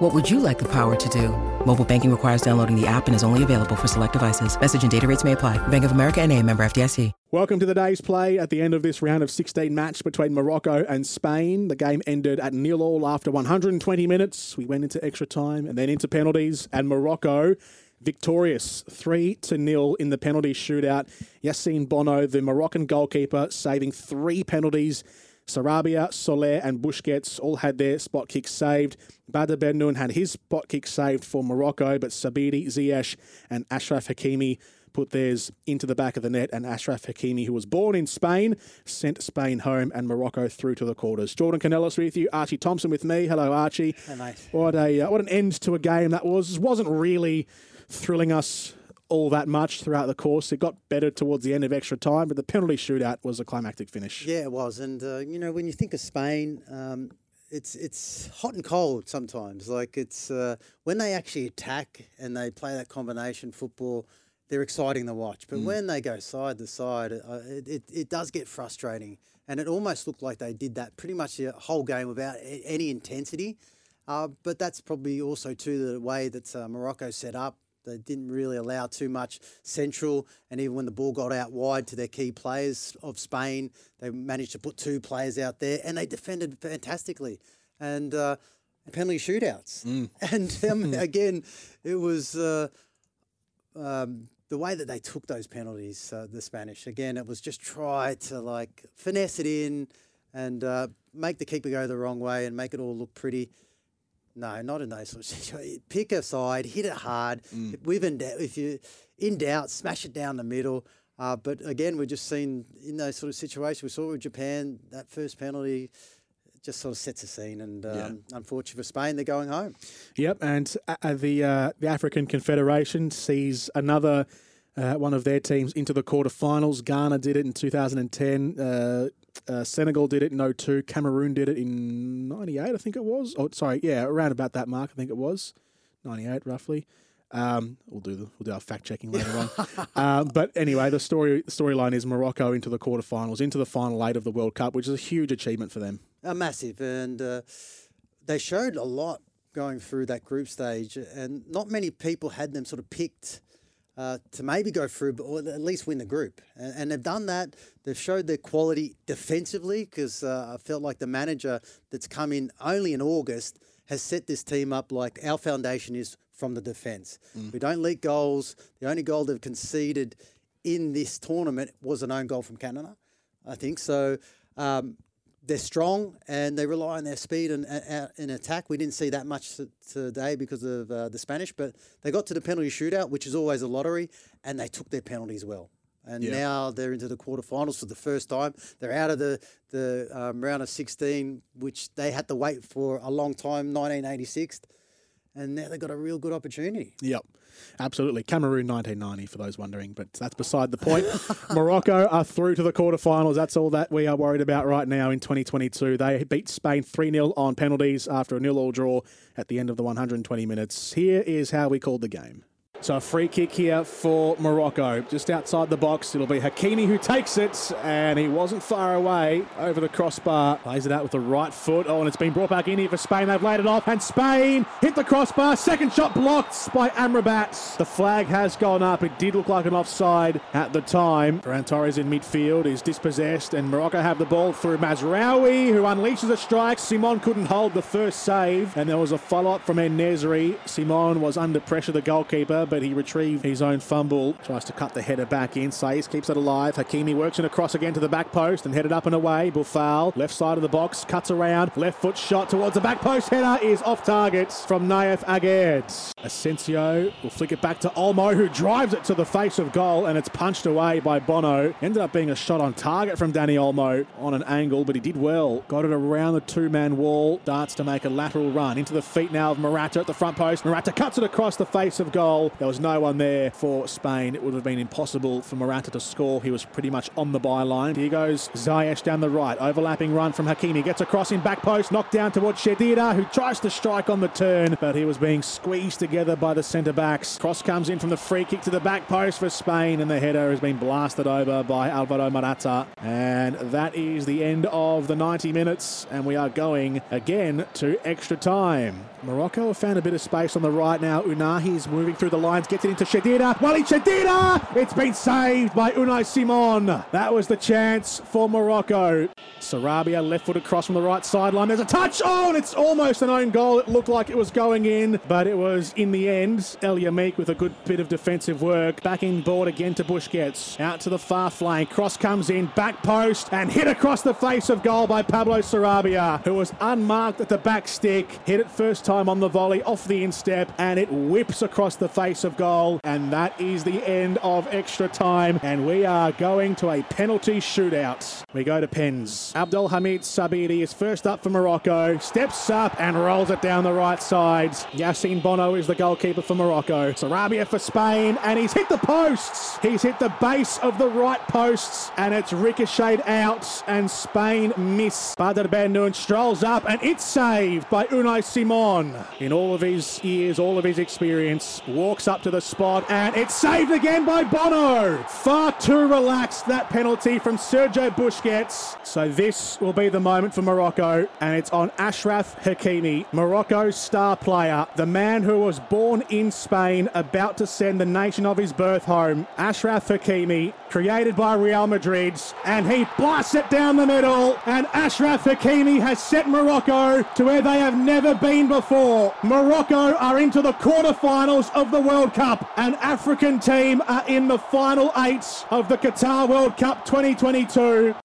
What would you like the power to do? Mobile banking requires downloading the app and is only available for select devices. Message and data rates may apply. Bank of America and a member FDIC. Welcome to the day's play at the end of this round of 16 match between Morocco and Spain. The game ended at nil all after 120 minutes. We went into extra time and then into penalties, and Morocco victorious 3 to nil in the penalty shootout. Yassine Bono, the Moroccan goalkeeper, saving three penalties. Sarabia, Soler, and Busquets all had their spot kicks saved. Badr Benoun had his spot kick saved for Morocco, but Sabiri, Ziyech, and Ashraf Hakimi put theirs into the back of the net, and Ashraf Hakimi, who was born in Spain, sent Spain home and Morocco through to the quarters. Jordan Canellis with you, Archie Thompson with me. Hello, Archie. Hey. What a uh, what an end to a game that was. Wasn't really thrilling us all that much throughout the course. It got better towards the end of extra time, but the penalty shootout was a climactic finish. Yeah, it was. And, uh, you know, when you think of Spain, um, it's it's hot and cold sometimes. Like it's uh, when they actually attack and they play that combination football, they're exciting to watch. But when they go side to side, uh, it, it, it does get frustrating. And it almost looked like they did that pretty much the whole game without any intensity. Uh, but that's probably also too the way that uh, Morocco set up. They didn't really allow too much central, and even when the ball got out wide to their key players of Spain, they managed to put two players out there, and they defended fantastically. And uh, penalty shootouts, and um, again, it was. Uh, um, the way that they took those penalties, uh, the Spanish, again, it was just try to like finesse it in and uh, make the keeper go the wrong way and make it all look pretty. No, not in those sort of situations. Pick a side, hit it hard. If, in doubt, if you in doubt, smash it down the middle. Uh, but again, we've just seen in those sort of situations. We saw it with Japan that first penalty just sort of sets a scene, and um, unfortunately for Spain, they're going home. Yep, and uh, uh, the uh, the African Confederation sees another uh, one of their teams into the quarterfinals. Ghana did it in 2010. Uh, Senegal did it in 02. Cameroon did it in 98, I think it was. Oh, sorry, yeah, around about that mark, I think it was 98 roughly. Um, we'll do the, we'll do our fact checking later on. um, but anyway, the story storyline is Morocco into the quarterfinals, into the final eight of the World Cup, which is a huge achievement for them. Uh, massive, and uh, they showed a lot going through that group stage, and not many people had them sort of picked uh, to maybe go through, but or at least win the group. And, and they've done that. They've showed their quality defensively because uh, I felt like the manager that's come in only in August has set this team up like our foundation is from the defence. We don't leak goals. The only goal they've conceded in this tournament was an own goal from Canada, I think. So um, they're strong and they rely on their speed and in attack. We didn't see that much today because of uh, the Spanish, but they got to the penalty shootout, which is always a lottery, and they took their penalties well. And Yeah. now they're into the quarterfinals for the first time. They're out of the the um, round of 16, which they had to wait for a long time, 1986, and now they've got a real good opportunity. Yep, absolutely. Cameroon 1990, for those wondering, but that's beside the point. Morocco are through to the quarterfinals. That's all that we are worried about right now in 2022. They beat Spain 3 0 on penalties after a nil all draw at the end of the 120 minutes. Here is how we called the game. So a free kick here for Morocco, just outside the box. It'll be Hakimi who takes it, and he wasn't far away over the crossbar. Plays it out with the right foot. Oh, and it's been brought back in here for Spain. They've laid it off, and Spain hit the crossbar. Second shot blocked by Amrabat. The flag has gone up. It did look like an offside at the time. Ferran Torres in midfield is dispossessed, and Morocco have the ball through Mazraoui, who unleashes a strike. Simon couldn't hold the first save, and there was a follow-up from Nesyri. Simon was under pressure, the goalkeeper, but he retrieved his own fumble. Tries to cut the header back in. Saiss keeps it alive. Hakimi works it across again to the back post and headed up and away. Boufal, left side of the box, cuts around. Left foot shot towards the back post. Header is off target from Nayef Aguerd. Asensio will flick it back to Olmo, who drives it to the face of goal, and it's punched away by Bono. Ended up being a shot on target from Dani Olmo on an angle, but he did well. Got it around the two-man wall. Darts to make a lateral run into the feet now of Morata at the front post. Morata cuts it across the face of goal. There was no one there for Spain. It would have been impossible for Morata to score. He was pretty much on the byline. Here goes Ziyech down the right. Overlapping run from Hakimi. Gets across in back post. Knocked down towards Cheddira, who tries to strike on the turn, but he was being squeezed together by the centre backs. Cross comes in from the free kick to the back post for Spain, and the header has been blasted over by Alvaro Morata. And that is the end of the 90 minutes, and we are going again to extra time. Morocco have found a bit of space on the right now. Ounahi is moving through the lines, gets it into Cheddira. Walid Cheddira! It's been saved by Unai Simon. That was the chance for Morocco. Sarabia left foot across from the right sideline. There's a touch. Oh, it's almost an own goal. It looked like it was going in, but it was in the end. El Yamiq with a good bit of defensive work. Back in board again to Busquets. Out to the far flank. Cross comes in, back post, and hit across the face of goal by Pablo Sarabia, who was unmarked at the back stick. Hit it first time on the volley off the instep, and it whips across the face of goal. And that is the end of extra time. And we are going to a penalty shootout. We go to pens. Abdelhamid Sabiri is first up for Morocco, steps up and rolls it down the right side. Yassine Bono is the goalkeeper for Morocco. Sarabia for Spain, and he's hit the posts. He's hit the base of the right posts, and it's ricocheted out, and Spain miss. Badr Benoun strolls up, and it's saved by Unai Simon. In all of his years, all of his experience, walks up to the spot, and it's saved again by Bono. Far too relaxed, that penalty from Sergio Busquets. So this will be the moment for Morocco, and it's on Ashraf Hakimi, Morocco's star player, the man who was born in Spain, about to send the nation of his birth home. Ashraf Hakimi, created by Real Madrid, and he blasts it down the middle, and Ashraf Hakimi has set Morocco to where they have never been before. Morocco are into the quarterfinals of the World Cup. An African team are in the final eight of the Qatar World Cup 2022.